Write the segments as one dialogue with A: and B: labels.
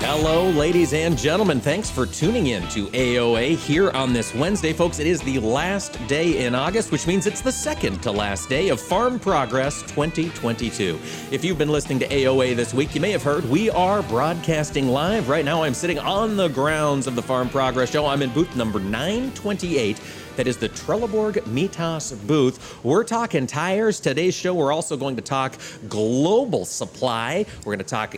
A: Hello, ladies and gentlemen. Thanks for tuning in to AOA here on this Wednesday. Folks, it is the last day in August, which means it's the second to last day of Farm Progress 2022. If you've been listening to AOA this week, you may have heard we are broadcasting live. Right now, I'm sitting on the grounds of the Farm Progress Show. I'm in booth number 928. That is the Trelleborg Mitas booth. We're talking tires. Today's show, we're also going to talk global supply. We're going to talk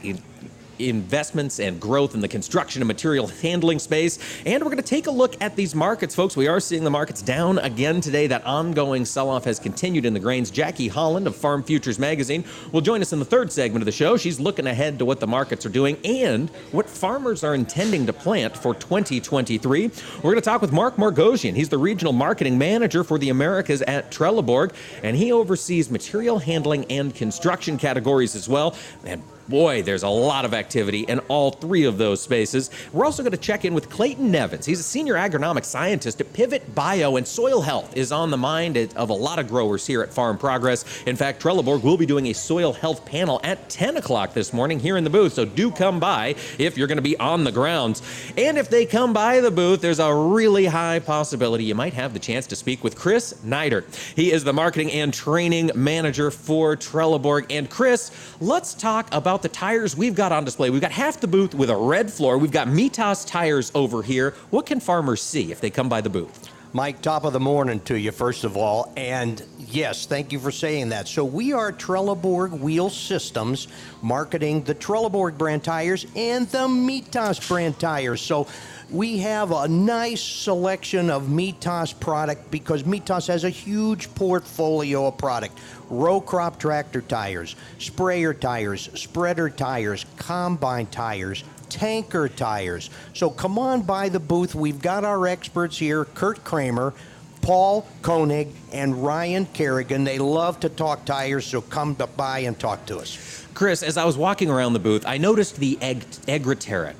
A: investments and growth in the construction and material handling space. And we're going to take a look at these markets, folks. We are seeing the markets down again today. That ongoing sell off has continued in the grains. Jackie Holland of Farm Futures Magazine will join us in the third segment of the show. She's looking ahead to what the markets are doing and what farmers are intending to plant for 2023. We're going to talk with Mark Margosian. He's the regional marketing manager for the Americas at Trelleborg, and he oversees material handling and construction categories as well. And Boy, there's a lot of activity in all three of those spaces. We're also going to check in with Clayton Nevins. He's a senior agronomic scientist at Pivot Bio, and soil health is on the mind of a lot of growers here at Farm Progress. In fact, Trelleborg will be doing a soil health panel at 10 o'clock this morning here in the booth, so do come by if you're going to be on the grounds. And if they come by the booth, there's a really high possibility you might have the chance to speak with Chris Neidert. He is the marketing and training manager for Trelleborg. And Chris, let's talk about about the tires we've got on display. We've got half the booth with a red floor. We've got Mitas tires over here. What can farmers see if they come by the booth?
B: Mike, top of the morning to you, first of all. And yes, thank you for saying that. So, we are Trelleborg Wheel Systems, marketing the Trelleborg brand tires and the Mitas brand tires. So, we have a nice selection of Mitas product because Mitas has a huge portfolio of product. Row crop tractor tires, sprayer tires, spreader tires, combine tires, tanker tires. So come on by the booth. We've got our experts here, Kurt Kramer, Paul Koenig, and Ryan Kerrigan. They love to talk tires, so come by and talk to us.
A: Chris, as I was walking around the booth, I noticed the Eg-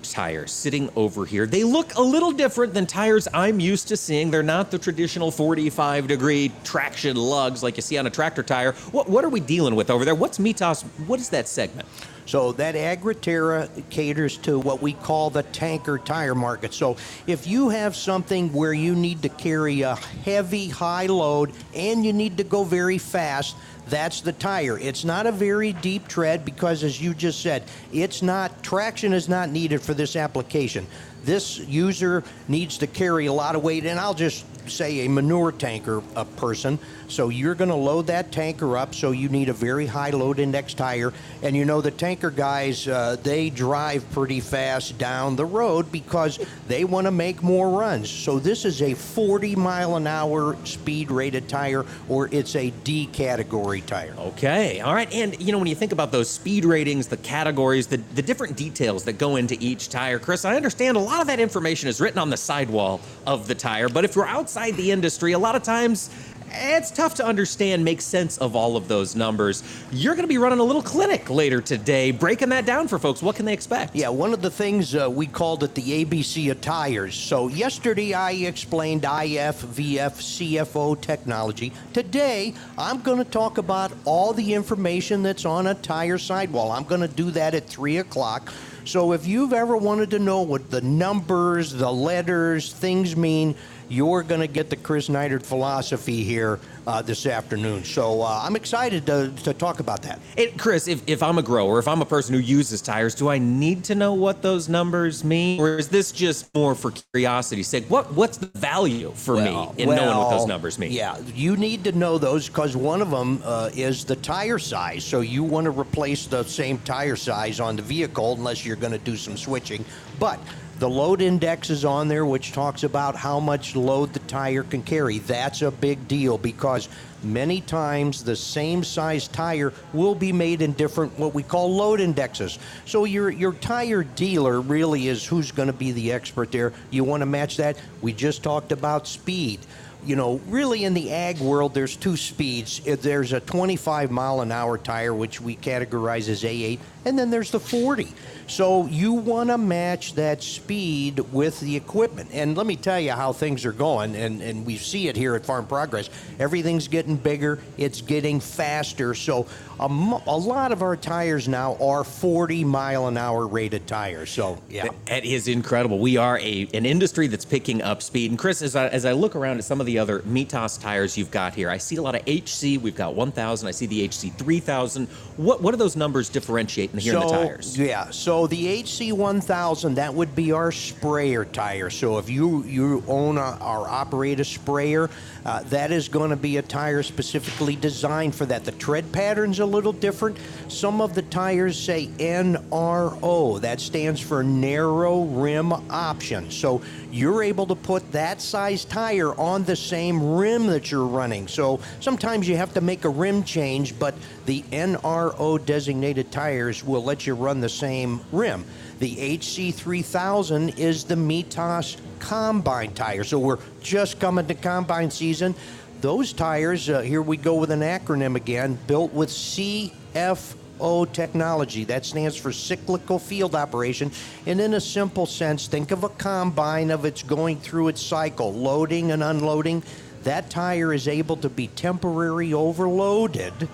A: tires sitting over here. They look a little different than tires I'm used to seeing. They're not the traditional 45 degree traction lugs like you see on a tractor tire. What, what are we dealing with over there? What's Mitas? What is that segment?
B: So that Agriterra caters to what we call the tanker tire market. So if you have something where you need to carry a heavy, high load and you need to go very fast, that's the tire. It's not a very deep tread because, as you just said, it's not traction is not needed for this application. This user needs to carry a lot of weight, and I'll just say a manure tanker a person. So you're going to load that tanker up. So you need a very high load index tire. And you know the tanker guys, uh, they drive pretty fast down the road because they want to make more runs. So this is a 40 mile an hour speed rated tire, or it's a D category tire.
A: Okay, all right. And you know when you think about those speed ratings, the categories, the the different details that go into each tire, Chris, I understand a lot of that information is written on the sidewall of the tire. But if you're outside the industry, a lot of times it's tough to understand, make sense of all of those numbers. You're going to be running a little clinic later today, breaking that down for folks. What can they expect?
B: Yeah, one of the things uh, we called it the ABC of tires. So yesterday I explained IF, VF, CFO technology. Today I'm going to talk about all the information that's on a tire sidewall. I'm going to do that at 3 o'clock. So if you've ever wanted to know what the numbers, the letters, things mean, you're going to get the Chris Neidert philosophy here uh, this afternoon. So uh, I'm excited to, to talk about that.
A: It, Chris, if, if I'm a grower, if I'm a person who uses tires, do I need to know what those numbers mean? Or is this just more for curiosity's sake? What What's the value for well, me in well, knowing what those numbers mean?
B: Yeah, you need to know those because one of them uh, is the tire size. So you want to replace the same tire size on the vehicle unless you're going to do some switching. But The load index is on there, which talks about how much load the tire can carry. That's a big deal because many times the same size tire will be made in different what we call load indexes. So your your tire dealer really is who's going to be the expert there. You want to match that. We just talked about speed you know, really in the ag world, there's two speeds. Uh, there's a 25 mile an hour tire, which we categorize as A8, and then there's the 40. So you want to match that speed with the equipment. And let me tell you how things are going, and, and we see it here at Farm Progress. Everything's getting bigger, it's getting faster. So a, a lot of our tires now are 40 mile an hour rated tires. So, yeah.
A: That is incredible. We are a an industry that's picking up speed. And Chris, as I, as I look around at some of the other Mitas tires you've got here, I see a lot of HC. We've got 1000. I see the HC 3000. What, what do those numbers differentiate in here
B: so,
A: in the tires?
B: Yeah. So the HC1000, that would be our sprayer tire. So if you, you own a, or operate a sprayer, uh, that is going to be a tire specifically designed for that. The tread pattern's a little different. Some of the tires say NRO. That stands for narrow rim option. So you're able to put that size tire on the same rim that you're running. So sometimes you have to make a rim change, but the NRO designated tires will let you run the same rim. The HC3000 is the Mitas combine tire. So we're just coming to combine season. Those tires, uh, here we go with an acronym again, built with CF O technology. That stands for cyclical field operation. And in a simple sense, think of a combine of its going through its cycle, loading and unloading. That tire is able to be temporarily overloaded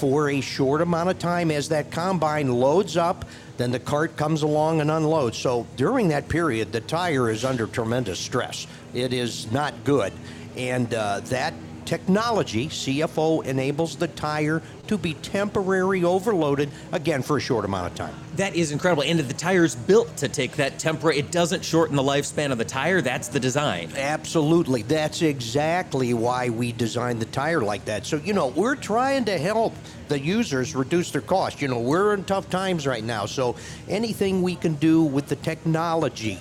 B: for a short amount of time as that combine loads up, then the cart comes along and unloads. So during that period, the tire is under tremendous stress. It is not good. And uh, that technology, CFO enables the tire to be temporarily overloaded again for a short amount of time.
A: That is incredible. And the tire's built to take that temporary, it doesn't shorten the lifespan of the tire. That's the design.
B: Absolutely. That's exactly why we designed the tire like that. So, you know, we're trying to help the users reduce their cost. You know, we're in tough times right now. So, anything we can do with the technology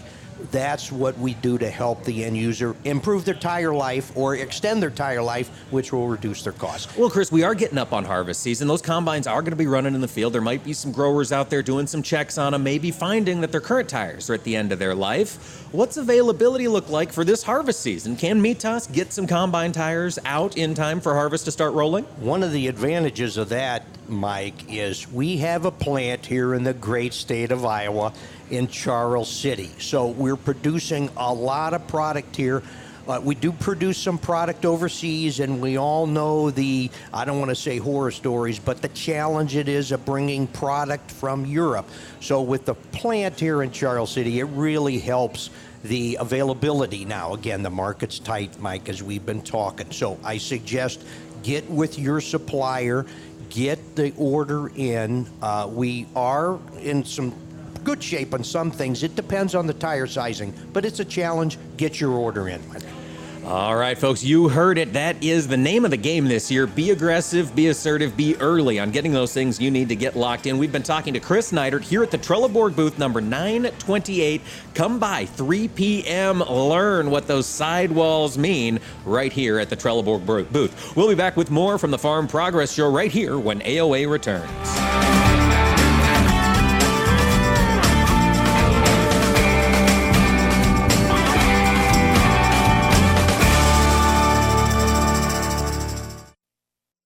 B: that's what we do to help the end user improve their tire life or extend their tire life, which will reduce their cost.
A: Well, Chris, we are getting up on harvest season. Those combines are going to be running in the field. There might be some growers out there doing some checks on them, maybe finding that their current tires are at the end of their life. What's availability look like for this harvest season? Can Mitas get some combine tires out in time for harvest to start rolling?
B: One of the advantages of that, Mike, is we have a plant here in the great state of Iowa in Charles City. So we're producing a lot of product here. Uh, we do produce some product overseas, and we all know the, I don't want to say horror stories, but the challenge it is of bringing product from Europe. So, with the plant here in Charles City, it really helps the availability. Now, again, the market's tight, Mike, as we've been talking. So, I suggest get with your supplier, get the order in. Uh, we are in some good shape on some things. It depends on the tire sizing, but it's a challenge. Get your order in.
A: All right, folks, you heard it. That is the name of the game this year. Be aggressive, be assertive, be early on getting those things you need to get locked in. We've been talking to Chris Neidert here at the Trelleborg booth number 928. Come by 3 p.m. Learn what those sidewalls mean right here at the Trelleborg booth. We'll be back with more from the Farm Progress Show right here when AOA returns.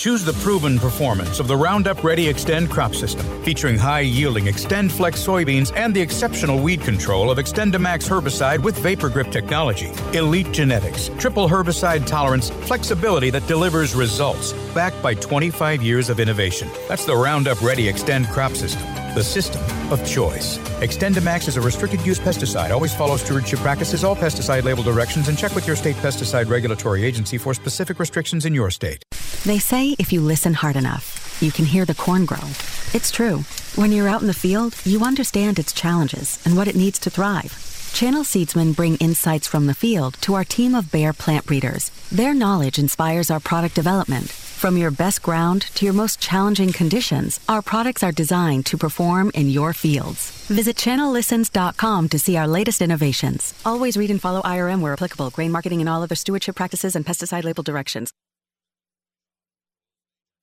C: Choose the proven performance of the Roundup Ready Xtend crop system, featuring high yielding XtendFlex soybeans and the exceptional weed control of XtendiMax herbicide with VaporGrip technology. Elite genetics, triple herbicide tolerance, flexibility that delivers results, backed by 25 years of innovation. That's the Roundup Ready Xtend crop system the system of choice. XtendiMax is a restricted use pesticide. Always follow stewardship practices, all pesticide label directions, and check with your state pesticide regulatory agency for specific restrictions in your state.
D: They say if you listen hard enough, you can hear the corn grow. It's true. When you're out in the field, you understand its challenges and what it needs to thrive. Channel Seedsmen bring insights from the field to our team of Bayer plant breeders. Their knowledge inspires our product development from your best ground to your most challenging conditions, our products are designed to perform in your fields. Visit channellistens.com to see our latest innovations. Always read and follow IRM where applicable, grain marketing and all other stewardship practices and pesticide label directions.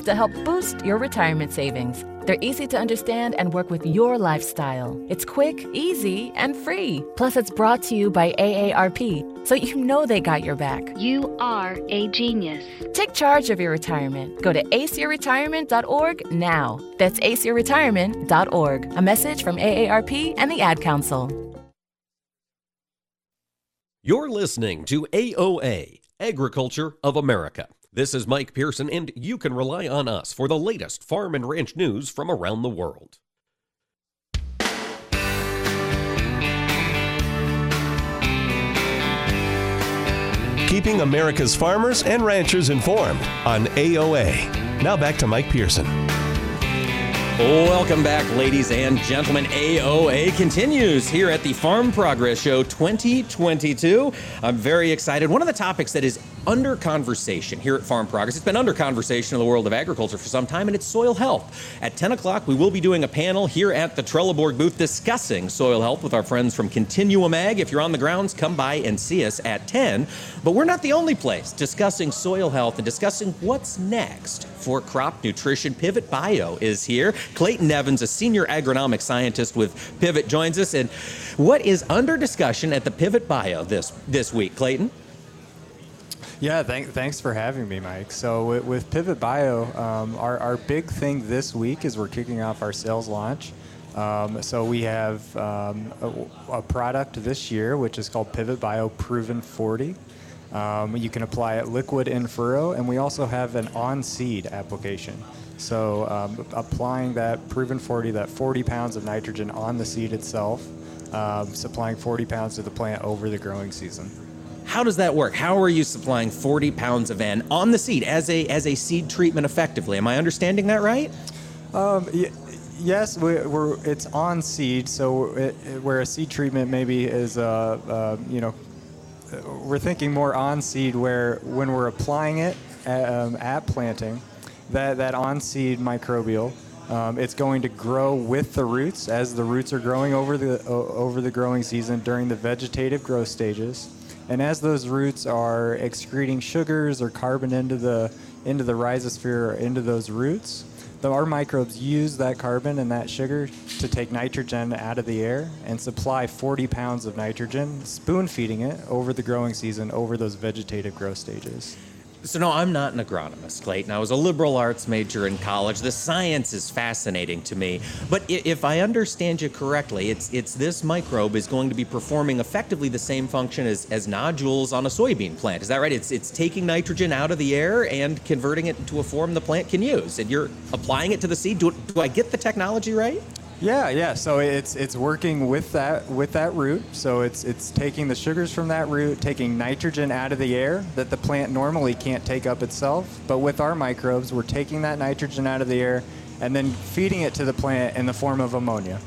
E: to help boost your retirement savings. They're easy to understand and work with your lifestyle. It's quick, easy, and free. Plus, it's brought to you by AARP, so you know they got your back.
F: You are a genius.
E: Take charge of your retirement. Go to aceyourretirement.org now. That's aceyourretirement.org. A message from AARP and the Ad Council.
G: You're listening to AOA, Agriculture of America. This is Mike Pearson, and you can rely on us for the latest farm and ranch news from around the world.
H: Keeping America's farmers and ranchers informed on AOA. Now back to Mike Pearson.
A: Welcome back, ladies and gentlemen. AOA continues here at the Farm Progress Show 2022. I'm very excited. One of the topics that is under conversation here at Farm Progress, it's been under conversation in the world of agriculture for some time, and it's soil health. At 10 o'clock, we will be doing a panel here at the Trelleborg booth discussing soil health with our friends from Continuum Ag. If you're on the grounds, come by and see us at 10. But we're not the only place discussing soil health and discussing what's next for crop nutrition. Pivot Bio is here. Clayton Nevins, a senior agronomic scientist with Pivot, joins us. And what is under discussion at the Pivot Bio this this week, Clayton?
I: Yeah, thank, thanks for having me, Mike. So with, with Pivot Bio, um, our, our big thing this week is we're kicking off our sales launch. Um, so we have um, a, a, product this year, which is called Pivot Bio Proven 40. Um, you can apply it liquid in furrow, and we also have an on-seed application. So um, applying that proven 40, that 40 pounds of nitrogen on the seed itself, um, supplying 40 pounds to the plant over the growing season.
A: How does that work? How are you supplying 40 pounds of N on the seed as a as a seed treatment effectively? Am I understanding that right?
I: Um, y- yes, we, are it's on seed. So it, where a seed treatment maybe is, uh, uh, you know, we're thinking more on seed where when we're applying it at, um, at planting, that, that on seed microbial. Um, it's going to grow with the roots as the roots are growing over the over the growing season during the vegetative growth stages, and as those roots are excreting sugars or carbon into the into the rhizosphere or into those roots, the, our microbes use that carbon and that sugar to take nitrogen out of the air and supply 40 pounds of nitrogen, spoon feeding it over the growing season over those vegetative growth stages.
A: So, no, I'm not an agronomist, Clayton. I was a liberal arts major in college. The science is fascinating to me. But if I understand you correctly, it's, it's this microbe is going to be performing effectively the same function as, as nodules on a soybean plant. Is that right? It's, it's taking nitrogen out of the air and converting it into a form the plant can use. And you're applying it to the seed. Do, do I get the technology right?
I: Yeah, yeah. So it's it's working with that with that root. So it's it's taking the sugars from that root, taking nitrogen out of the air that the plant normally can't take up itself. But with our microbes, we're taking that nitrogen out of the air and then feeding it to the plant in the form of ammonia.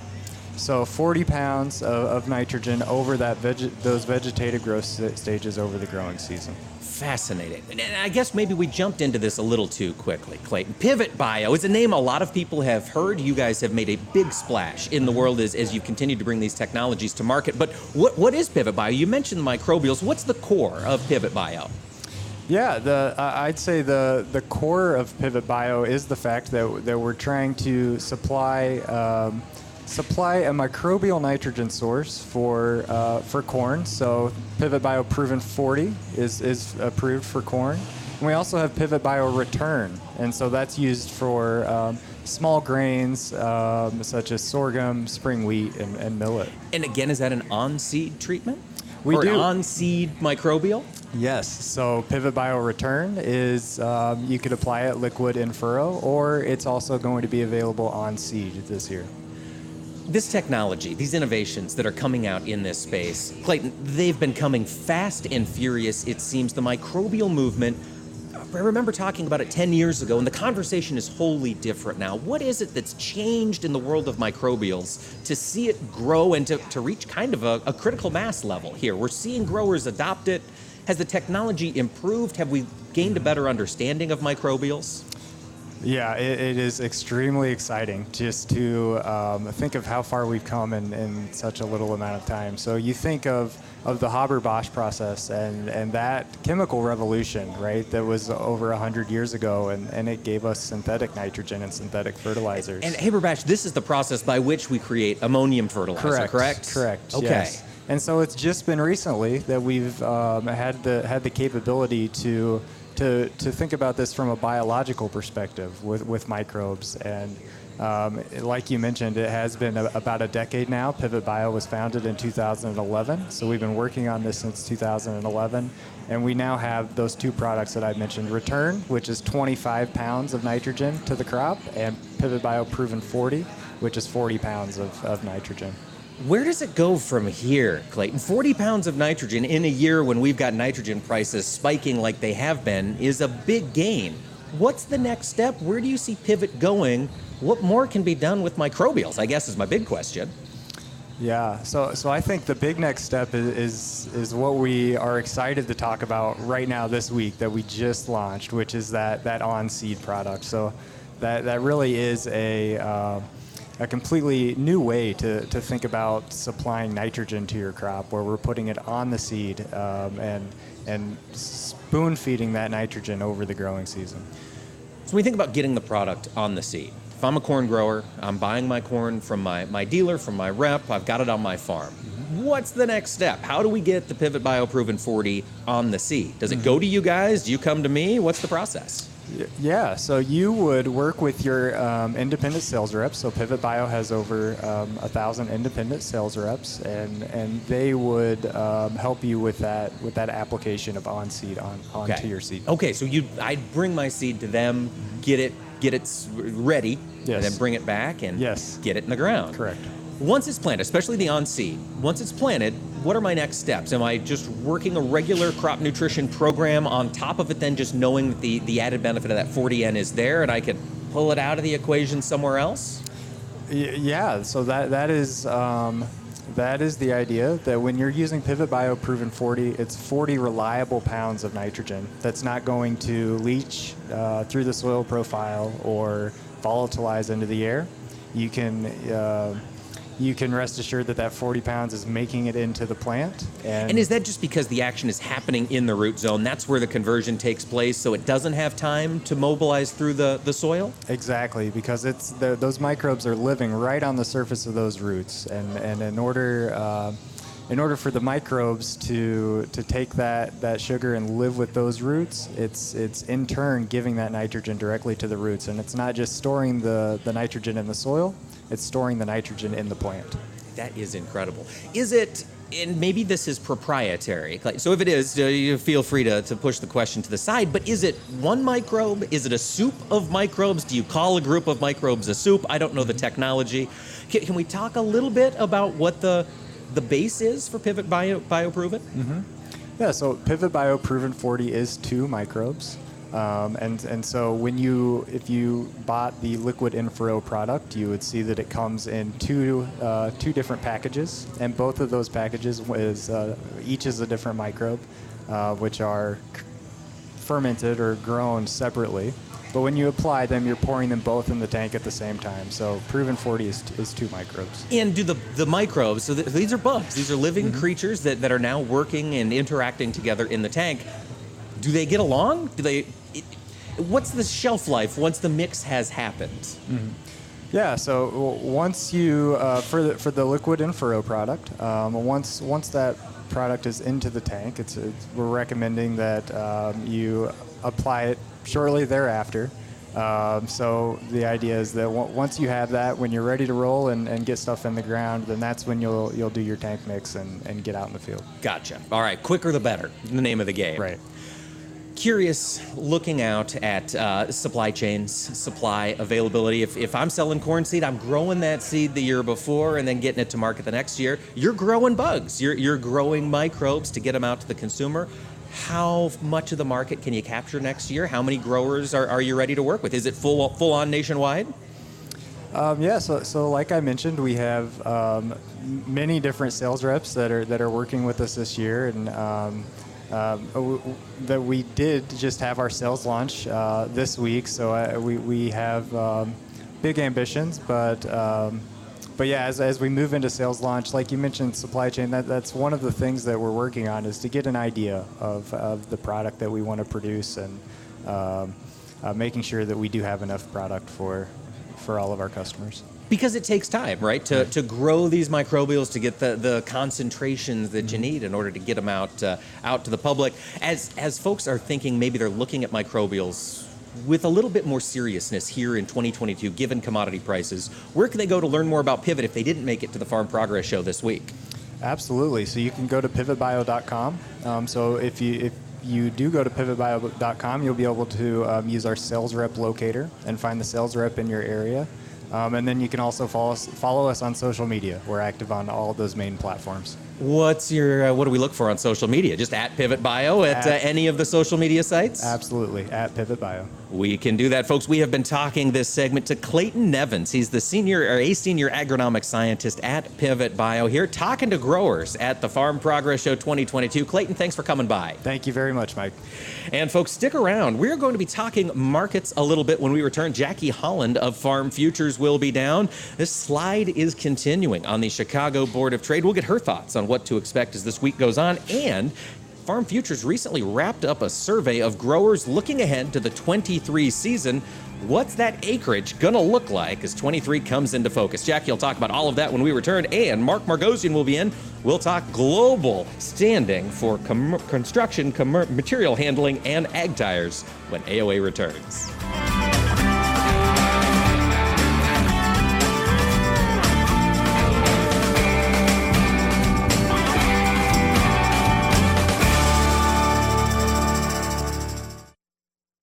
I: So 40 pounds of, of nitrogen over that veg- those vegetative growth st- stages over the growing season.
A: Fascinating. And I guess maybe we jumped into this a little too quickly, Clayton. Pivot Bio is a name a lot of people have heard. You guys have made a big splash in the world as, as you've continued to bring these technologies to market. But what, what is Pivot Bio? You mentioned the microbials. What's the core of Pivot Bio?
I: Yeah, the uh, I'd say the the core of Pivot Bio is the fact that that we're trying to supply um, supply a microbial nitrogen source for uh, for corn. So Pivot Bio Proven 40 is is approved for corn. And we also have Pivot Bio Return, and so that's used for um, small grains um, such as sorghum, spring wheat, and, and millet.
A: And again, is that an on seed treatment?
I: We
A: or
I: do.
A: on seed microbial?
I: Yes. So Pivot Bio Return is um, you could apply it liquid in furrow, or it's also going to be available on seed this year.
A: This technology, these innovations that are coming out in this space, Clayton, they've been coming fast and furious. It seems the microbial movement. I remember talking about it 10 years ago, and the conversation is wholly different now. What is it that's changed in the world of microbials to see it grow and to, to reach kind of a, a critical mass level here? We're seeing growers adopt it. Has the technology improved? Have we gained a better understanding of microbials?
I: Yeah, it, it is extremely exciting just to um, think of how far we've come in, in such a little amount of time. So you think of, of the Haber-Bosch process and, and that chemical revolution, right, that was over 100 years ago, and, and it gave us synthetic nitrogen and synthetic fertilizers.
A: And Haber-Bosch, this is the process by which we create ammonium fertilizer,
I: correct,
A: correct?
I: Correct.
A: Okay.
I: yes. And so it's just been recently that we've um, had the had the capability to to to think about this from a biological perspective with with microbes and. Um, like you mentioned, it has been a, about a decade now. Pivot Bio was founded in 2011, so we've been working on this since 2011, and we now have those two products that I mentioned: Return, which is 25 pounds of nitrogen to the crop, and Pivot Bio Proven 40, which is 40 pounds of, of nitrogen.
A: Where does it go from here, Clayton? 40 pounds of nitrogen in a year when we've got nitrogen prices spiking like they have been is a big gain. What's the next step? Where do you see Pivot going? What more can be done with microbials? I guess is my big question.
I: Yeah, so so I think the big next step is, is is what we are excited to talk about right now this week that we just launched, which is that that on seed product. So that that really is a uh, a completely new way to, to think about supplying nitrogen to your crop, where we're putting it on the seed um, and and spoon feeding that nitrogen over the growing season.
A: So we think about getting the product on the seed, if I'm a corn grower, I'm buying my corn from my, my dealer, from my rep, I've got it on my farm. What's the next step? How do we get the Pivot Bio Proven 40 on the seed? Does it go to you guys? Do you come to me? What's the process?
I: Yeah, so you would work with your um, independent sales reps. So Pivot Bio has over um, a thousand independent sales reps, and and they would um, help you with that with that application of on seed on onto your seed.
A: Okay, so you I'd bring my seed to them, get it get it ready, and then bring it back and
I: Yes.
A: get it in the ground.
I: Correct.
A: Once it's planted, especially the on seed, once it's planted, what are my next steps? Am I just working a regular crop nutrition program on top of it, then just knowing that the, the added benefit of that 40N is there and I can pull it out of the equation somewhere else?
I: Yeah, so that that is um, that is the idea that when you're using Pivot Bio Proven 40, it's 40 reliable pounds of nitrogen that's not going to leach uh, through the soil profile or volatilize into the air. You can uh, you can rest assured that that 40 pounds is making it into the plant. And,
A: And is that just because the action is happening in the root zone? That's where the conversion takes place, so it doesn't have time to mobilize through the, the soil?
I: Exactly, because it's the, those microbes are living right on the surface of those roots, and and in order uh, in order for the microbes to to take that that sugar and live with those roots, it's it's in turn giving that nitrogen directly to the roots, and it's not just storing the the nitrogen in the soil, it's storing the nitrogen in the plant.
A: That is incredible. Is it, and maybe this is proprietary, so if it is, uh, you feel free to, to push the question to the side, but is it one microbe? Is it a soup of microbes? Do you call a group of microbes a soup? I don't know the technology. Can, can we talk a little bit about what the, the base is for Pivot Bio, BioProven?
I: Yeah, so Pivot BioProven 40 is two microbes. Um, and and so when you if you bought the liquid in furrow product, you would see that it comes in two uh, two different packages, and both of those packages is uh, each is a different microbe, uh, which are fermented or grown separately. But when you apply them, you're pouring them both in the tank at the same time. So proven 40 is, is two microbes.
A: And do the, the microbes, so th- these are bugs, these are living
I: Mm-hmm.
A: creatures that, that are now working and interacting together in the tank. Do they get along? Do they? It, what's the shelf life once the mix has happened?
I: Yeah, so once you uh, for the for the liquid in furrow product, um, once once that product is into the tank, it's, it's we're recommending that um, you apply it shortly thereafter. Um, so the idea is that w- once you have that, when you're ready to roll and, and get stuff in the ground, then that's when you'll you'll do your tank mix and, and get out in the field.
A: Gotcha. All right, quicker the better. The name of the game.
I: Right.
A: Curious, looking out at uh, supply chains, supply availability. If, if I'm selling corn seed, I'm growing that seed the year before and then getting it to market the next year. You're growing bugs. You're, you're growing microbes to get them out to the consumer. How much of the market can you capture next year? How many growers are, are you ready to work with? Is it full full on nationwide?
I: Um, yeah, so, so like I mentioned, we have um, many different sales reps that are that are working with us this year, and um, w- that we did just have our sales launch uh, this week. So I, we we have um, big ambitions, but. Um, but yeah, as, as we move into sales launch, like you mentioned, supply chain, that, that's one of the things that we're working on is to get an idea of, of the product that we want to produce and um, uh, making sure that we do have enough product for, for all of our customers.
A: Because it takes time, right, to, to grow these microbials to get the, the concentrations that you need in order to get them out uh, out to the public. As as folks are thinking, maybe they're looking at microbials with a little bit more seriousness here in 2022, given commodity prices. Where can they go to learn more about Pivot if they didn't make it to the Farm Progress Show this week?
I: Absolutely. So you can go to pivotbio.com. Um, so if you if you do go to pivotbio.com, you'll be able to um, use our sales rep locator and find the sales rep in your area. Um, and then you can also follow us, follow us on social media. We're active on all those main platforms.
A: What's your uh, what do we look for on social media? Just at Pivot Bio at uh,
I: At-
A: any of the social media sites?
I: Absolutely, at Pivot Bio.
A: We can do that, folks. We have been talking this segment to Clayton Nevins. He's the senior or a senior agronomic scientist at Pivot Bio here, talking to growers at the Farm Progress Show 2022. Clayton, thanks for coming by.
I: Thank you very much, Mike.
A: And folks, stick around. We're going to be talking markets a little bit when we return. Jackie Holland of Farm Futures will be down. This slide is continuing on the Chicago Board of Trade. We'll get her thoughts on what to expect as this week goes on. And Farm Futures recently wrapped up a survey of growers looking ahead to the 23 season. What's that acreage going to look like as 23 comes into focus? Jackie will talk about all of that when we return, and Mark Margosian will be in. We'll talk global standing for com- construction, com- material handling, and ag tires when AOA returns.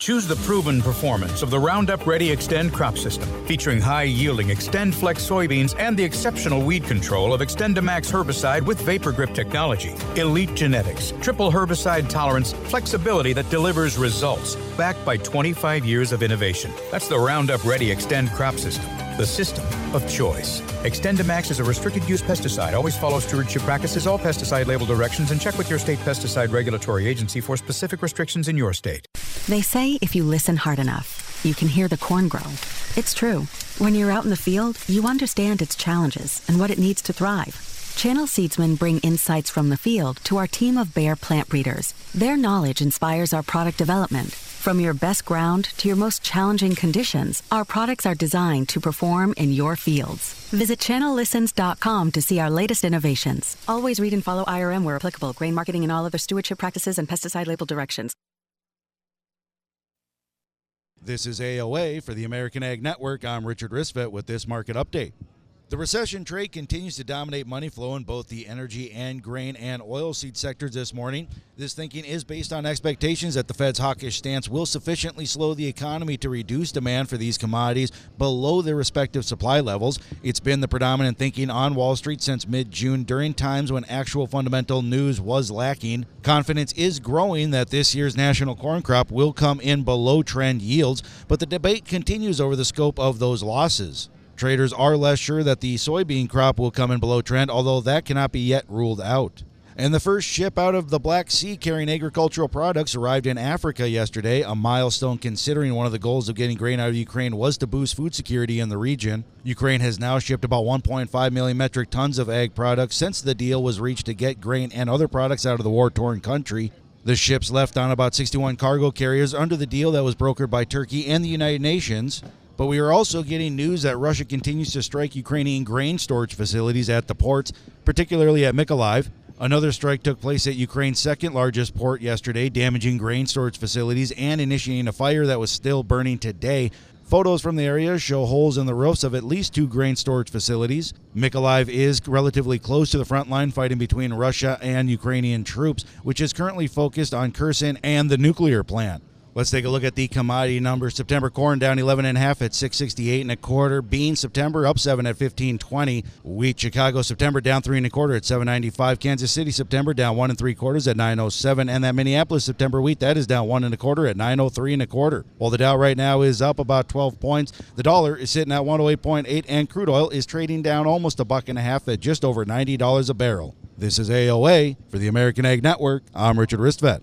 C: Choose the proven performance of the Roundup Ready Xtend crop system, featuring high yielding XtendFlex soybeans and the exceptional weed control of XtendiMax herbicide with VaporGrip technology. Elite genetics, triple herbicide tolerance, flexibility that delivers results, backed by 25 years of innovation. That's the Roundup Ready Xtend crop system, the system of choice. XtendiMax is a restricted use pesticide. Always follow stewardship practices, all pesticide label directions, and check with your state pesticide regulatory agency for specific restrictions in your state.
D: They say if you listen hard enough, you can hear the corn grow. It's true. When you're out in the field, you understand its challenges and what it needs to thrive. Channel Seedsmen bring insights from the field to our team of Bayer plant breeders. Their knowledge inspires our product development. From your best ground to your most challenging conditions, our products are designed to perform in your fields. Visit channellistens.com to see our latest innovations. Always read and follow IRM where applicable, grain marketing and all other stewardship practices and pesticide label directions.
J: This is AOA for the American Ag Network. I'm Richard Risvet with this market update. The recession trade continues to dominate money flow in both the energy and grain and oilseed sectors this morning. This thinking is based on expectations that the Fed's hawkish stance will sufficiently slow the economy to reduce demand for these commodities below their respective supply levels. It's been the predominant thinking on Wall Street since mid June during times when actual fundamental news was lacking. Confidence is growing that this year's national corn crop will come in below trend yields, but the debate continues over the scope of those losses. Traders are less sure that the soybean crop will come in below trend, although that cannot be yet ruled out. And the first ship out of the Black Sea carrying agricultural products arrived in Africa yesterday, a milestone considering one of the goals of getting grain out of Ukraine was to boost food security in the region. Ukraine has now shipped about 1.5 million metric tons of ag products since the deal was reached to get grain and other products out of the war torn country. The ships left on about 61 cargo carriers under the deal that was brokered by Turkey and the United Nations. But we are also getting news that Russia continues to strike Ukrainian grain storage facilities at the ports, particularly at Mykolaiv. Another strike took place at Ukraine's second largest port yesterday, damaging grain storage facilities and initiating a fire that was still burning today. Photos from the area show holes in the roofs of at least two grain storage facilities. Mykolaiv is relatively close to the front line fighting between Russia and Ukrainian troops, which is currently focused on Kherson and the nuclear plant. Let's take a look at the commodity numbers. September corn down 11 and a half at 668 and a quarter. Beans September up 7 at 1520. Wheat Chicago September down 3 and a quarter at 795. Kansas City September down 1 and 3 quarters at 907 and that Minneapolis September wheat that is down 1 and a quarter at 903 and a quarter. While the Dow right now is up about 12 points, the dollar is sitting at 108.8 and crude oil is trading down almost a buck and a half at just over $90 a barrel. This is AOA for the American Ag Network. I'm Richard Ristvet.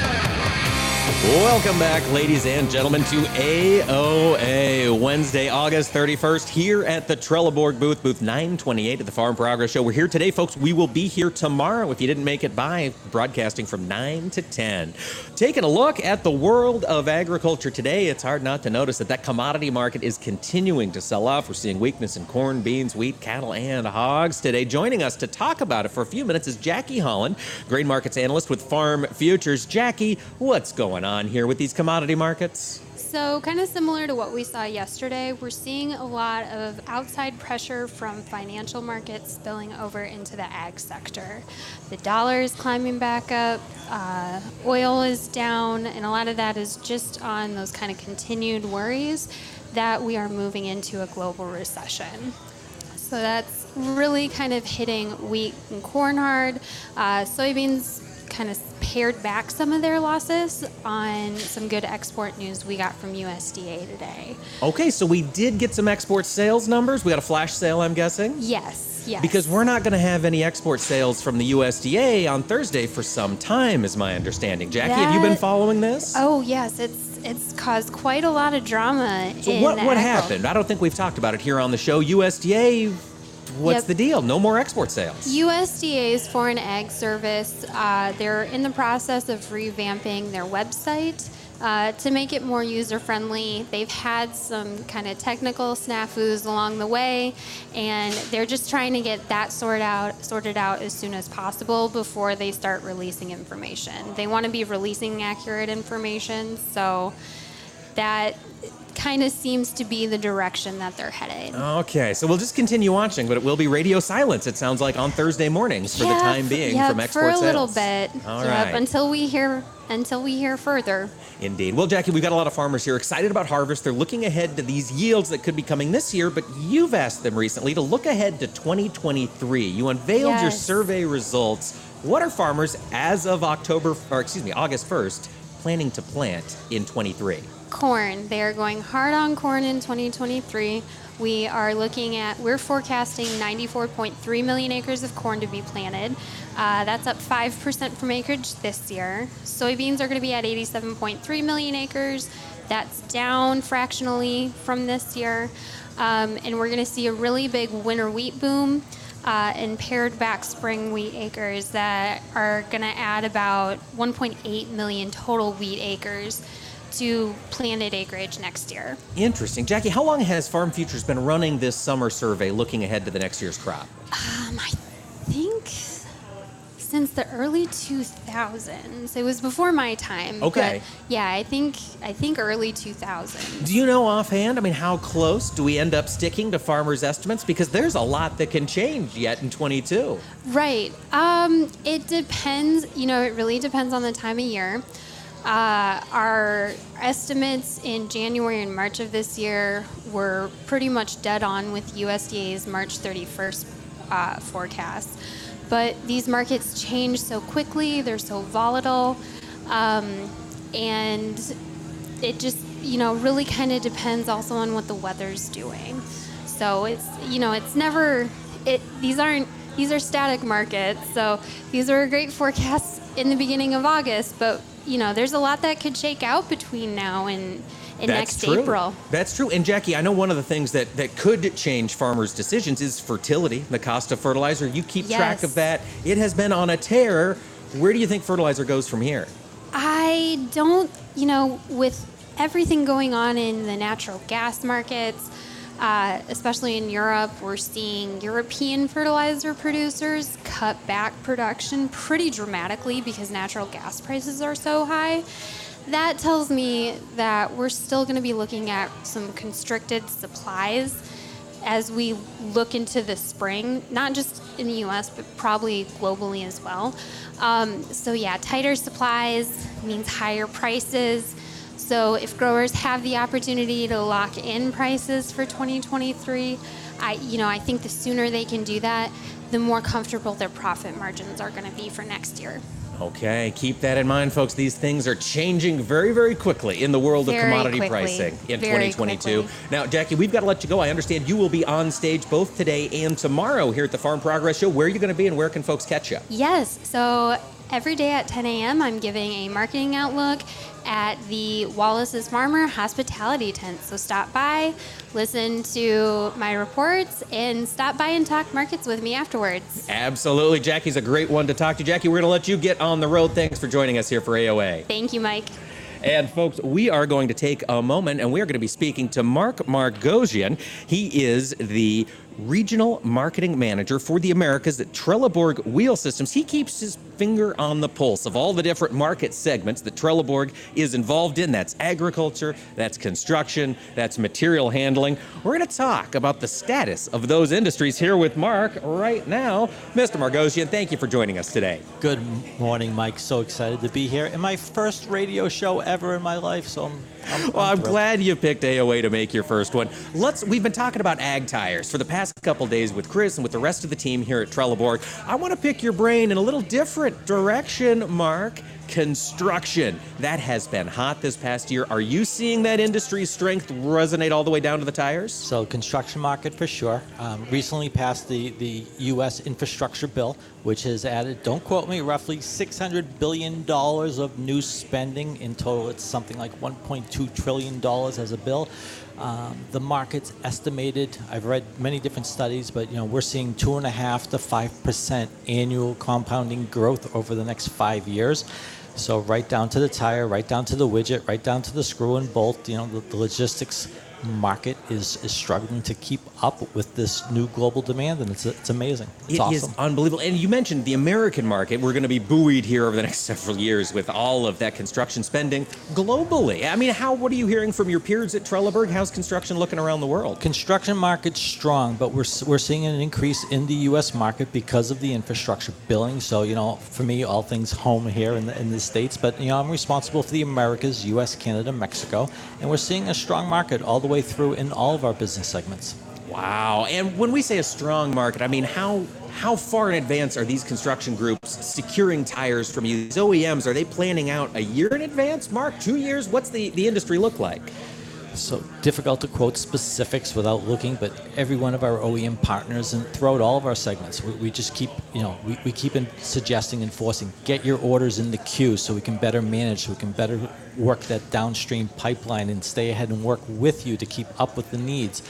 A: Welcome back, ladies and gentlemen, to AOA Wednesday, August 31st, here at the Trelleborg booth, booth 928 at the Farm Progress Show. We're here today, folks. We will be here tomorrow if you didn't make it by, broadcasting from 9 to 10. Taking a look at the world of agriculture today, it's hard not to notice that that commodity market is continuing to sell off. We're seeing weakness in corn, beans, wheat, cattle, and hogs today. Joining us to talk about it for a few minutes is Jackie Holland, grain markets analyst with Farm Futures. Jackie, what's going on? On here with these commodity markets?
K: So, kind of similar to what we saw yesterday, we're seeing a lot of outside pressure from financial markets spilling over into the ag sector. The dollar is climbing back up, uh, oil is down, and a lot of that is just on those kind of continued worries that we are moving into a global recession. So, that's really kind of hitting wheat and corn hard. Uh, soybeans kind of pared back some of their losses on some good export news we got from USDA today.
A: Okay, so we did get some export sales numbers. We got a flash sale, I'm guessing?
K: Yes, yes.
A: Because we're not going to have any export sales from the USDA on Thursday for some time, is my understanding. Jackie, that, have you been following this?
K: Oh, yes. It's it's caused quite a lot of drama.
A: So what what happened? I don't think we've talked about it here on the show. USDA what's yep. the deal? No more export sales.
K: USDA's Foreign Ag Service, uh, they're in the process of revamping their website. uh, to make it more user friendly. They've had some kind of technical snafus along the way, and they're just trying to get that sorted out, sorted out as soon as possible before they start releasing information. They want to be releasing accurate information, so that kind of seems to be the direction that they're headed.
A: Okay, so we'll just continue watching, but it will be radio silence. It sounds like on Thursday mornings for the time being
K: yeah,
A: from export
K: for a little bit.
A: All
K: Yep,
A: right.
K: until we hear until we hear further.
A: Indeed. Well, Jackie, we've got a lot of farmers here excited about harvest. They're looking ahead to these yields that could be coming this year, but you've asked them recently to look ahead to 2023. You unveiled your survey results. What are farmers as of October, or excuse me, August 1st, planning to plant in 23?
K: Corn. They are going hard on corn in 2023. We are looking at, we're forecasting 94.3 million acres of corn to be planted. Uh, that's up 5% from acreage this year. Soybeans are going to be at 87.3 million acres. That's down fractionally from this year. Um, and we're going to see a really big winter wheat boom uh, and pared back spring wheat acres that are going to add about 1.8 million total wheat acres to planted acreage next year.
A: Interesting. Jackie, how long has Farm Futures been running this summer survey looking ahead to the next year's crop?
K: Um, I think since the early 2000s. It was before my time.
A: Okay.
K: yeah, I think I think early 2000s.
A: Do you know offhand, I mean, how close do we end up sticking to farmers' estimates? Because there's a lot that can change yet in 22.
K: Right. Um, it depends. You know, it really depends on the time of year. Uh, our estimates in January and March of this year were pretty much dead on with USDA's March 31st uh, forecast. But these markets change so quickly, they're so volatile, um, and it just, you know, really kind of depends also on what the weather's doing. So it's, you know, it's never, it, these aren't, these are static markets. So these are great forecasts in the beginning of August, but, you know, there's a lot that could shake out between now and, and next
A: true.
K: April.
A: That's true. And Jackie, I know one of the things that, that could change farmers' decisions is fertility, the cost of fertilizer. You keep track of that. It has been on a tear. Where do you think fertilizer goes from here?
K: I don't, you know, with everything going on in the natural gas markets, uh, especially in Europe, we're seeing European fertilizer producers cut back production pretty dramatically because natural gas prices are so high. That tells me that we're still going to be looking at some constricted supplies as we look into the spring, not just in the US, but probably globally as well. Um, so, yeah, tighter supplies means higher prices. So, if growers have the opportunity to lock in prices for 2023, I, you know, I think the sooner they can do that, the more comfortable their profit margins are going to be for next year.
A: Okay, keep that in mind, folks. These things are changing very, very quickly in the world of commodity
K: quickly.
A: pricing in
K: Very
A: 2022.
K: quickly.
A: Now, Jackie, we've got to let you go. I understand you will be on stage both today and tomorrow here at the Farm Progress Show. Where are you going to be and where can folks catch you?
K: Yes. So every day at 10 a.m., I'm giving a marketing outlook at the Wallace's Farmer Hospitality Tent. So stop by, listen to my reports, and stop by and talk markets with me afterwards.
A: Absolutely. Jackie's a great one to talk to. Jackie, we're going to let you get on the road. Thanks for joining us here for AOA.
K: Thank you, Mike.
A: And folks, we are going to take a moment and we are going to be speaking to Mark Margosian. He is the regional marketing manager for the Americas at Trelleborg Wheel Systems. He keeps his finger on the pulse of all the different market segments that Trelleborg is involved in. That's agriculture, that's construction, that's material handling. We're going to talk about the status of those industries here with Mark right now. Mr. Margosian, thank you for joining us today.
L: Good morning, Mike. So excited to be here. And my first radio show ever in my life, so I'm. I'm
A: Well, I'm
L: thrilled.
A: glad you picked AOA to make your first one. Let's. We've been talking about ag tires for the past couple days with Chris and with the rest of the team here at Trelleborg. I want to pick your brain in a little different direction, Mark. Construction. That has been hot this past year. Are you seeing that industry strength resonate all the way down to the tires?
L: So, construction market for sure. Um, recently passed the, the U.S. infrastructure bill, which has added, don't quote me, roughly $600 billion of new spending. In total, it's something like $1.2 trillion as a bill. Um, the market's estimated. I've read many different studies, but you know we're seeing two and a half to five percent annual compounding growth over the next five years. So right down to the tire, right down to the widget, right down to the screw and bolt. You know, the, the logistics market is, is struggling to keep up with this new global demand, and it's it's amazing. It's
A: It is
L: awesome.
A: unbelievable. And you mentioned the American market. We're going to be buoyed here over the next several years with all of that construction spending globally. I mean, how? What are you hearing from your peers at Trelleborg? How's construction looking around the world?
L: Construction market's strong, but we're, we're seeing an increase in the U.S. market because of the infrastructure billing. So, you know, for me, all things home here in the, in the States, but, you know, I'm responsible for the Americas, U.S., Canada, Mexico, and we're seeing a strong market all the way through in all of our business segments.
A: Wow. And when we say a strong market, I mean, how how far in advance are these construction groups securing tires from you? These OEMs, are they planning out a year in advance, Mark? Two years? What's the, the industry look like?
L: So difficult to quote specifics without looking, but every one of our OEM partners and throughout all of our segments, we, we just keep, you know, we, we keep in suggesting and forcing, get your orders in the queue so we can better manage, so we can better work that downstream pipeline and stay ahead and work with you to keep up with the needs.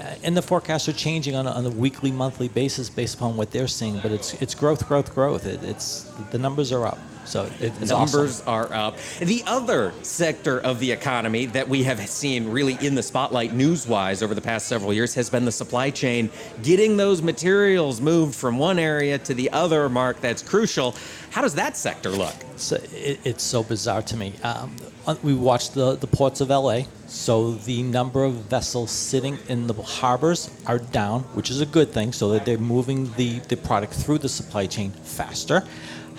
L: Uh, and the forecasts are changing on a, on a weekly, monthly basis based upon what they're seeing, but it's it's growth, growth, growth. It, it's the numbers are up, so it, it's
A: Numbers
L: awesome.
A: are up. The other sector of the economy that we have seen really in the spotlight news wise over the past several years has been the supply chain, getting those materials moved from one area to the other, Mark. That's crucial. How does that sector look?
L: So it, it's so bizarre to me. Um, Uh, we watched the, the ports of LA. So the number of vessels sitting in the harbors are down, which is a good thing. So that they're moving the, the product through the supply chain faster.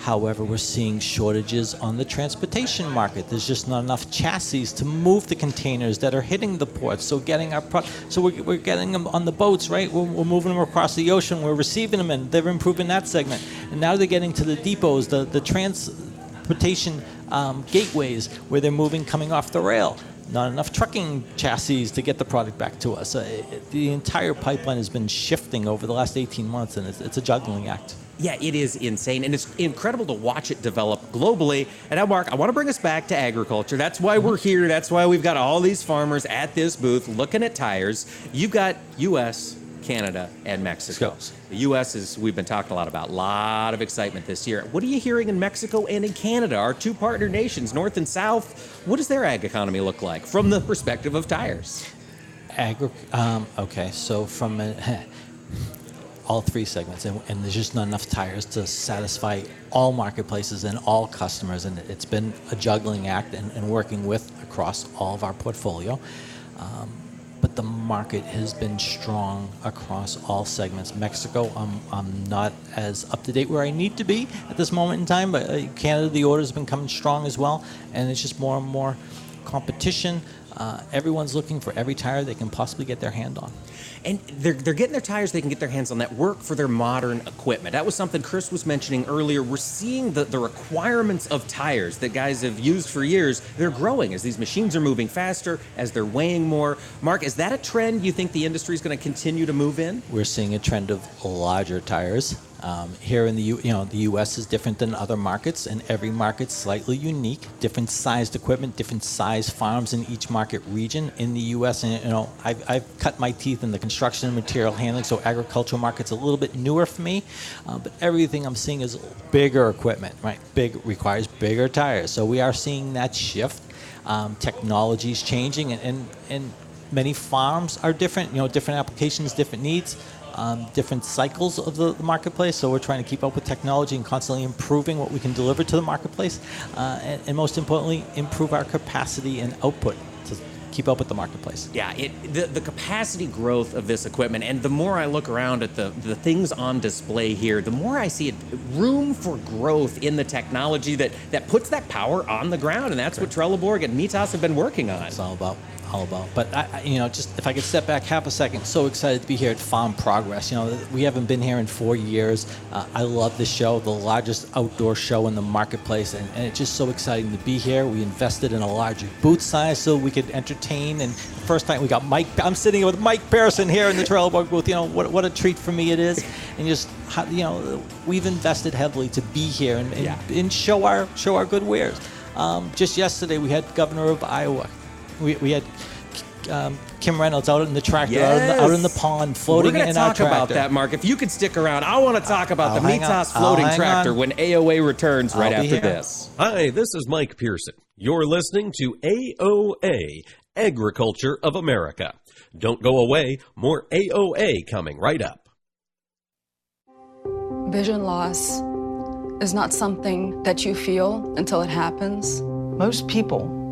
L: However, we're seeing shortages on the transportation market. There's just not enough chassis to move the containers that are hitting the ports. So getting our pro- so we're, we're getting them on the boats, right? We're, we're moving them across the ocean. We're receiving them, and they're improving that segment. And now they're getting to the depots, the the transportation um, gateways where they're moving coming off the rail. Not enough trucking chassis to get the product back to us. Uh, it- the entire pipeline has been shifting over the last 18 months, and it's, it's a juggling act.
A: Yeah, it is insane, and it's incredible to watch it develop globally. And now, Mark, I want to bring us back to agriculture. That's why we're here. That's why we've got all these farmers at this booth looking at tires. You've got U.S., Canada, and Mexico. The U.S. is we've been talking a lot about. A lot of excitement this year. What are you hearing in Mexico and in Canada, our two partner nations, North and South? What does their ag economy look like from the perspective of tires?
L: Agri- um, okay, so from a, all three segments, and, and there's just not enough tires to satisfy all marketplaces and all customers, and it's been a juggling act and, and working with across all of our portfolio. Um, but the market has been strong across all segments. Mexico, I'm, I'm not as up to date where I need to be at this moment in time, but uh, Canada, the order's been coming strong as well, and it's just more and more competition. Uh, everyone's looking for every tire they can possibly get their hand on.
A: And they're, they're getting their tires they can get their hands on that work for their modern equipment. That was something Chris was mentioning earlier. We're seeing the, the requirements of tires that guys have used for years. They're growing as these machines are moving faster, as they're weighing more. Mark, is that a trend you think the industry is going to continue to move in?
L: We're seeing a trend of larger tires. Um, here in the U, you know the U.S. is different than other markets, and every market's slightly unique. Different sized equipment, different sized farms in each market region. In the U.S., and you know I've, I've cut my teeth in the construction and material handling, so agricultural market's a little bit newer for me. Uh, but everything I'm seeing is bigger equipment, right? Big requires bigger tires, so we are seeing that shift. Um, technology's changing, and, and and many farms are different. You know, different applications, different needs um, different cycles of the, the marketplace. So we're trying to keep up with technology and constantly improving what we can deliver to the marketplace, uh, and, and most importantly, improve our capacity and output to keep up with the marketplace.
A: Yeah, it, the, the capacity growth of this equipment, and the more I look around at the, the things on display here, the more I see it, room for growth in the technology that, that puts that power on the ground. And that's what Trelleborg and Mitas have been working on.
L: It's all about all about. But I, I, you know, just if I could step back half a second, so excited to be here at Farm Progress. You know, we haven't been here in four years. Uh, I love the show, the largest outdoor show in the marketplace, and, and it's just so exciting to be here. We invested in a larger booth size so we could entertain. And the first time we got Mike, I'm sitting with Mike Pearson here in the Trelleborg booth. You know, what, what a treat for me it is, and just how, you know, we've invested heavily to be here and, and, and show our show our good wares. Um, just yesterday, we had Governor of Iowa. We, we had um, Kim Reynolds out in the tractor, out, in the, out in the pond, floating
A: We're gonna
L: in our
A: talk
L: tractor.
A: about that, Mark. If you could stick around, I want to talk about
L: I'll
A: the
L: hang on.
A: Mitas floating tractor
L: on.
A: when AOA returns right
L: I'll be
A: after
L: here.
A: this.
G: Hi, this is Mike Pearson. You're listening to AOA, Agriculture of America. Don't go away, more AOA coming right up.
M: Vision loss is not something that you feel until it happens.
N: Most people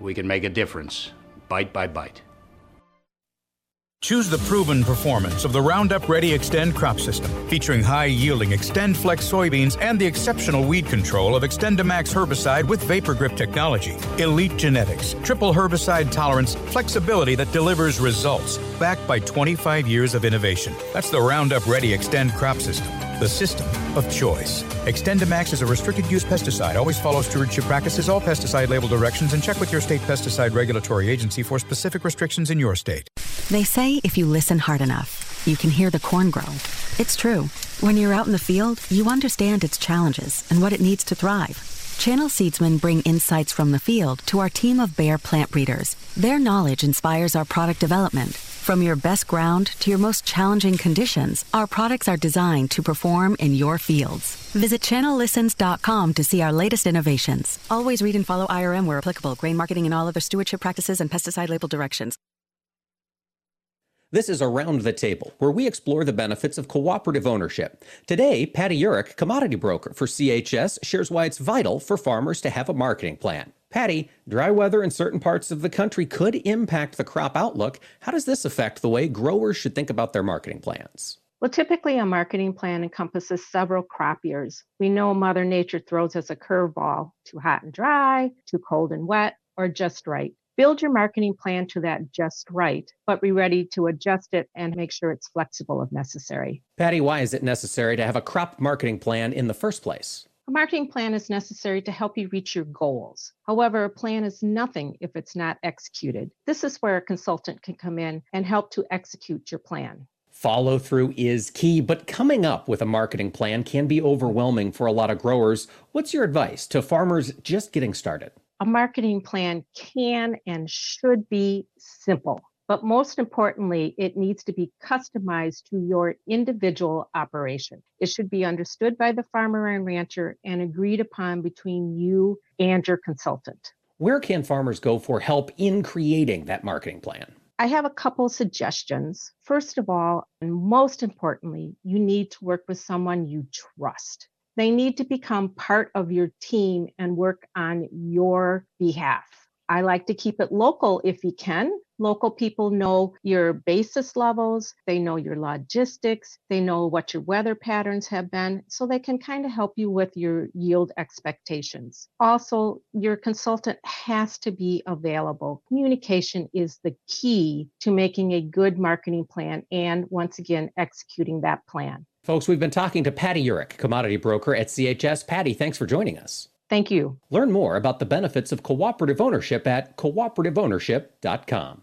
O: we can make a difference, bite by bite.
C: Choose the proven performance of the Roundup Ready Xtend crop system, featuring high yielding XtendFlex soybeans and the exceptional weed control of XtendiMax herbicide with VaporGrip technology. Elite genetics, triple herbicide tolerance, flexibility that delivers results, backed by 25 years of innovation. That's the Roundup Ready Xtend crop system, the system of choice. XtendiMax is a restricted use pesticide. Always follow stewardship practices, all pesticide label directions, and check with your state pesticide regulatory agency for specific restrictions in your state.
D: They say if you listen hard enough, you can hear the corn grow. It's true. When you're out in the field, you understand its challenges and what it needs to thrive. Channel Seedsmen bring insights from the field to our team of Bayer plant breeders. Their knowledge inspires our product development. From your best ground to your most challenging conditions, our products are designed to perform in your fields. Visit channellistens.com to see our latest innovations. Always read and follow IRM where applicable, grain marketing and all other stewardship practices and pesticide label directions.
A: This is Around the Table, where we explore the benefits of cooperative ownership. Today, Patty Urich, commodity broker for CHS, shares why it's vital for farmers to have a marketing plan. Patty, dry weather in certain parts of the country could impact the crop outlook. How does this affect the way growers should think about their marketing plans?
P: Well, typically a marketing plan encompasses several crop years. We know Mother Nature throws us a curveball too hot and dry, too cold and wet, or just right. Build your marketing plan to that just right, but be ready to adjust it and make sure it's flexible if necessary.
A: Patty, why is it necessary to have a crop marketing plan in the first place?
P: A marketing plan is necessary to help you reach your goals. However, a plan is nothing if it's not executed. This is where a consultant can come in and help to execute your plan.
A: Follow through is key, but coming up with a marketing plan can be overwhelming for a lot of growers. What's your advice to farmers just getting started?
P: A marketing plan can and should be simple, but most importantly, it needs to be customized to your individual operation. It should be understood by the farmer and rancher and agreed upon between you and your consultant.
A: Where can farmers go for help in creating that marketing plan?
P: I have a couple suggestions. First of all, and most importantly, you need to work with someone you trust. They need to become part of your team and work on your behalf. I like to keep it local if you can. Local people know your basis levels, they know your logistics, they know what your weather patterns have been, so they can kind of help you with your yield expectations. Also, your consultant has to be available. Communication is the key to making a good marketing plan and, once again, executing that plan.
A: Folks, we've been talking to Patty Urich, commodity broker at CHS. Patty, thanks for joining us.
P: Thank you.
A: Learn more about the benefits of cooperative ownership at cooperativeownership.com.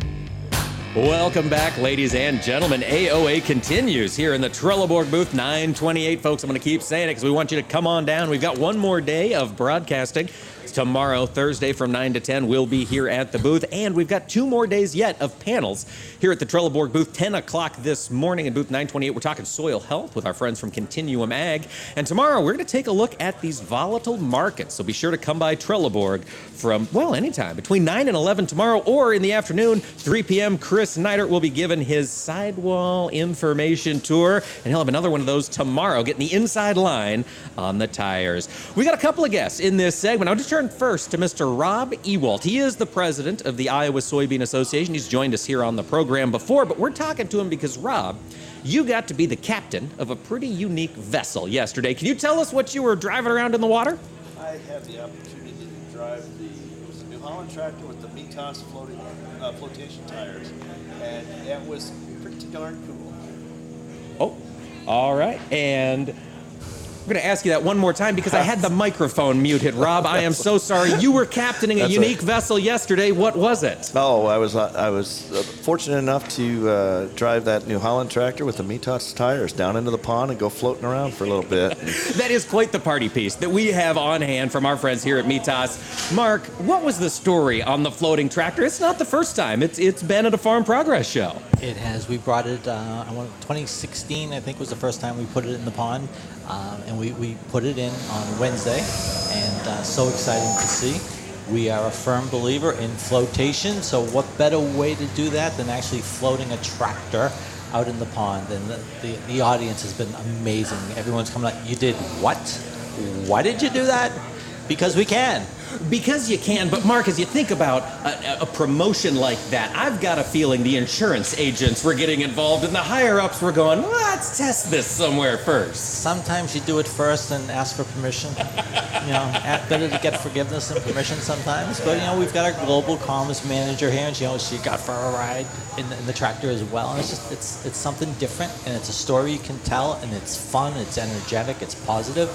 A: Welcome back, ladies and gentlemen. AOA continues here in the Trelleborg booth 928. Folks, I'm going to keep saying it because we want you to come on down. We've got one more day of broadcasting. Tomorrow, Thursday from 9 to 10, we'll be here at the booth. And we've got two more days yet of panels here at the Trelleborg booth, 10 o'clock this morning in booth 928. We're talking soil health with our friends from Continuum Ag. And tomorrow, we're going to take a look at these volatile markets. So be sure to come by Trelleborg from, well, anytime between 9 and 11 tomorrow or in the afternoon, 3 p.m. Neidert will be given his sidewall information tour. And he'll have another one of those tomorrow, getting the inside line on the tires. We got a couple of guests in this segment. I want to turn first to Mr. Rob Ewoldt. He is the president of the Iowa Soybean Association. He's joined us here on the program before, but we're talking to him because, Rob, you got to be the captain of a pretty unique vessel yesterday. Can you tell us what you were driving around in the water?
Q: I had the opportunity to drive the it Holland tractor with the Mitas floating uh, flotation tires, and that was pretty darn cool.
A: Oh, all right. And I'm going to ask you that one more time because I had the microphone muted. Rob, I am so sorry. You were captaining a
Q: That's
A: unique
Q: right.
A: vessel yesterday. What was it?
Q: Oh, I was uh, I was uh, fortunate enough to uh, drive that New Holland tractor with the Mitas tires down into the pond and go floating around for a little bit.
A: That is quite the party piece that we have on hand from our friends here at Mitas. Mark, what was the story on the floating tractor? It's not the first time. It's it's been at a Farm Progress show.
L: It has. We brought it. Uh, I want 2016. I think was the first time we put it in the pond, um, and we, we put it in on Wednesday, and uh, so exciting to see. We are a firm believer in flotation. So what better way to do that than actually floating a tractor out in the pond? And the, the, the audience has been amazing. Everyone's coming like, "You did what? Why did you do that?" Because we can.
A: Because you can, but Mark, as you think about a, a promotion like that, I've got a feeling the insurance agents were getting involved and the higher ups were going, let's test this somewhere first.
L: Sometimes you do it first and ask for permission. you know, better to get forgiveness than permission sometimes. But you know, we've got our global comms manager here, and she, you know, she got for a ride in the, in the tractor as well. And it's just it's it's something different, and it's a story you can tell, and it's fun, it's energetic, it's positive.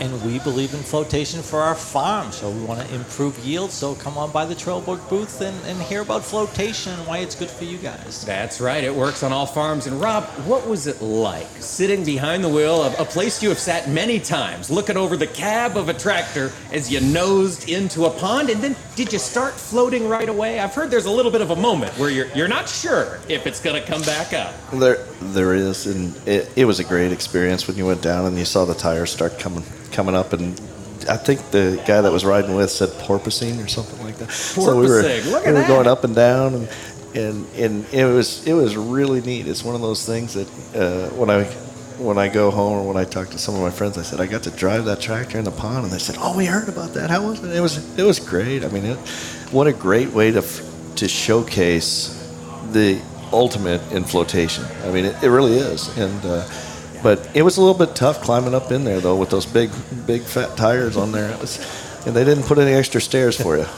L: And we believe in flotation for our farm, so we want to improve yield. So come on by the Trelleborg booth and, and hear about flotation and why it's good for you guys.
A: That's right, it works on all farms. And Rob, what was it like sitting behind the wheel of a place you have sat many times, looking over the cab of a tractor as you nosed into a pond? And then did you start floating right away? I've heard there's a little bit of a moment where you're, you're not sure if it's going to come back up.
Q: There, there is, and it, it was a great experience when you went down and you saw the tires start coming, coming up, and I think the guy that was riding with said porpoising or something like that. So we were, we were
A: that.
Q: going up and down, and, and and it was it was really neat. It's one of those things that uh, when I when I go home or when I talk to some of my friends, I said I got to drive that tractor in the pond, and they said, "Oh, we heard about that. How was it?" It was it was great. I mean, it, what a great way to to showcase the ultimate in flotation. I mean, it, it really is. And uh, but it was a little bit tough climbing up in there though with those big big fat tires on there. It was, and they didn't put any extra stairs for you.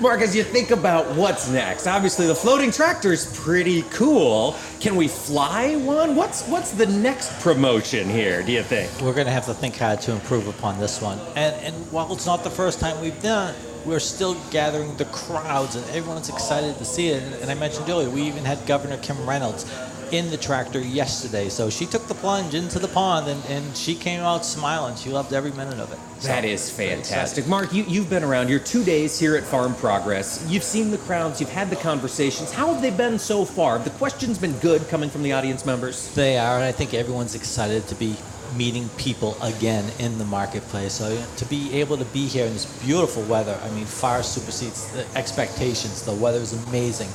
A: Mark, as you think about what's next, obviously the floating tractor is pretty cool. Can we fly one? What's what's the next promotion here? Do you think?
L: We're going to have to think hard to improve upon this one. And, and while it's not the first time we've done it, we're still gathering the crowds, and everyone's excited to see it. And, and I mentioned earlier, we even had Governor Kim Reynolds in the tractor yesterday. So she took the plunge into the pond and, and she came out smiling. She loved every minute of it. So,
A: That is fantastic. Mark, you, you've been around. You're two days here at Farm Progress. You've seen the crowds, you've had the conversations. How have they been so far? Have the questions been good coming from the audience members?
L: They are, and I think everyone's excited to be meeting people again in the marketplace. So you know, to be able to be here in this beautiful weather, I mean, far supersedes the expectations. The weather is amazing,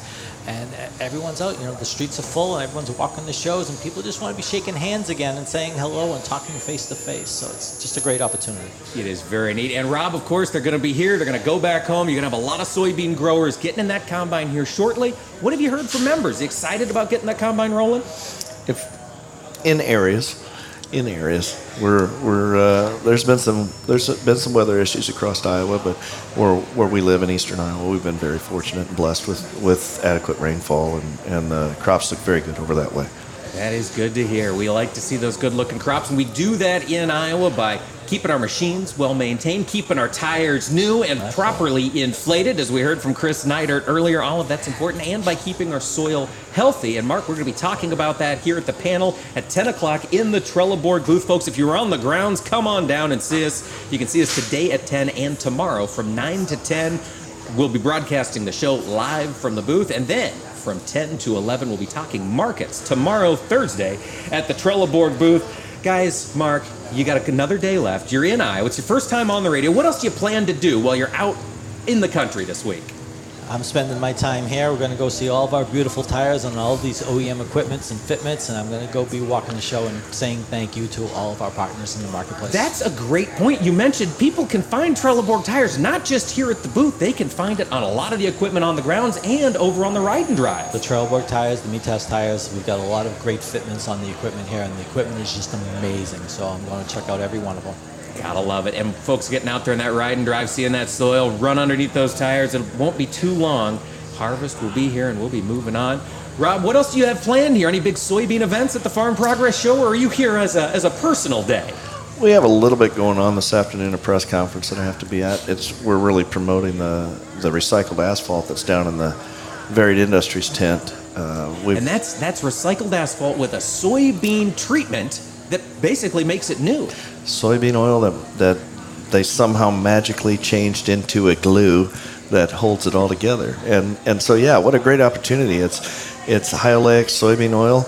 L: and everyone's out. You know, the streets are full, and everyone's walking the shows, and people just want to be shaking hands again and saying hello and talking face to face. So it's just a great opportunity.
A: It is very neat. And Rob, of course, they're going to be here. They're going to go back home. You're going to have a lot of soybean growers getting in that combine here shortly. What have you heard from members? Excited about getting that combine rolling?
Q: If in areas, in areas, we're we're uh, there's been some there's been some weather issues across Iowa, but where where we live in eastern Iowa, we've been very fortunate and blessed with with adequate rainfall, and and the crops look very good over that way.
A: That is good to hear. We like to see those good looking crops, and we do that in Iowa by keeping our machines well maintained, keeping our tires new and properly inflated, as we heard from Chris Neidert earlier. All of that's important, and by keeping our soil healthy. And Mark, we're going to be talking about that here at the panel at 10 o'clock in the Trelleborg booth. Folks, if you're on the grounds, come on down and see us. You can see us today at 10 and tomorrow from 9 to 10. We'll be broadcasting the show live from the booth, and then from 10 to 11, we'll be talking markets tomorrow, Thursday, at the Trelleborg booth. Guys, Mark, you got another day left. You're in Iowa. It's your first time on the radio. What else do you plan to do while you're out in the country this week?
L: I'm spending my time here. We're going to go see all of our beautiful tires and all these OEM equipments and fitments, and I'm going to go be walking the show and saying thank you to all of our partners in the marketplace.
A: That's a great point. You mentioned people can find Trelleborg tires not just here at the booth, they can find it on a lot of the equipment on the grounds and over on the ride and drive.
L: the Trelleborg tires, the Mitas tires. We've got a lot of great fitments on the equipment here, and the equipment is just amazing. So I'm going to check out every one of them.
A: Gotta love it. And folks getting out there in that ride and drive, seeing that soil run underneath those tires, it won't be too long. Harvest will be here and we'll be moving on. Rob, what else do you have planned here? Any big soybean events at the Farm Progress Show, or are you here as a, as a personal day?
Q: We have a little bit going on this afternoon, a press conference that I have to be at. It's we're really promoting the the recycled asphalt that's down in the Varied Industries tent. Uh, we've,
A: And that's that's recycled asphalt with a soybean treatment that basically makes it new.
Q: Soybean oil that that they somehow magically changed into a glue that holds it all together. And and so yeah, what a great opportunity! It's it's high oleic soybean oil.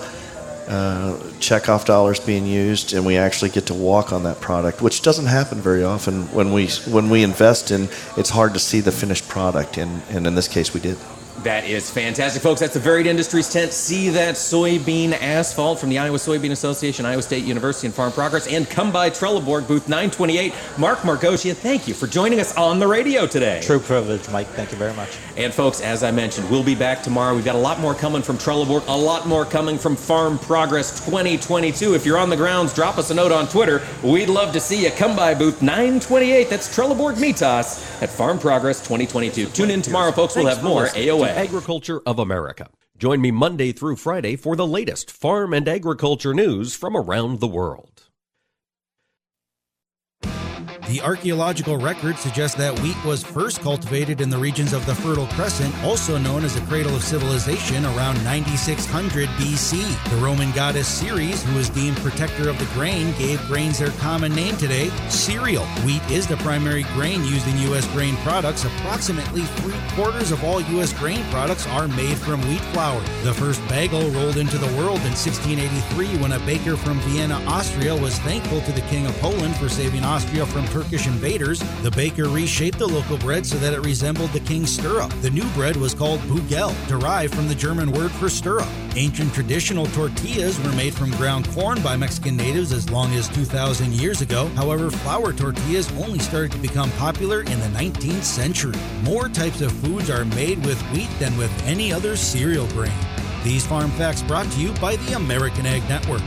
Q: Uh, checkoff dollars being used, and we actually get to walk on that product, which doesn't happen very often. When we when we invest in, it's hard to see the finished product, and, and in this case, we did.
A: That is fantastic, folks. That's the Varied Industries tent. See that soybean asphalt from the Iowa Soybean Association, Iowa State University, and Farm Progress. And come by Trelleborg, booth 928. Mark Margosia, thank you for joining us on the radio today.
L: True privilege, Mike. Thank you very much.
A: And folks, as I mentioned, we'll be back tomorrow. We've got a lot more coming from Trelleborg, a lot more coming from Farm Progress 2022. If you're on the grounds, drop us a note on Twitter. We'd love to see you. Come by booth 928. That's Trelleborg Mitas at Farm Progress 2022. Tune in tomorrow, folks. We'll have more AOA.
G: Agriculture of America. Join me Monday through Friday for the latest farm and agriculture news from around the world.
J: The archaeological record suggests that wheat was first cultivated in the regions of the Fertile Crescent, also known as the cradle of civilization, around 9600 BC. The Roman goddess Ceres, who is deemed protector of the grain, gave grains their common name today, cereal. Wheat is the primary grain used in U.S. grain products. Approximately three quarters of all U.S. grain products are made from wheat flour. The first bagel rolled into the world in 1683 when a baker from Vienna, Austria, was thankful to the King of Poland for saving Austria from Turkish invaders. The baker reshaped the local bread so that it resembled the king's stirrup. The new bread was called bugel, derived from the German word for stirrup. Ancient traditional tortillas were made from ground corn by Mexican natives as long as 2,000 years ago. However, flour tortillas only started to become popular in the 19th century. More types of foods are made with wheat than with any other cereal grain. These farm facts brought to you by the American Ag Network.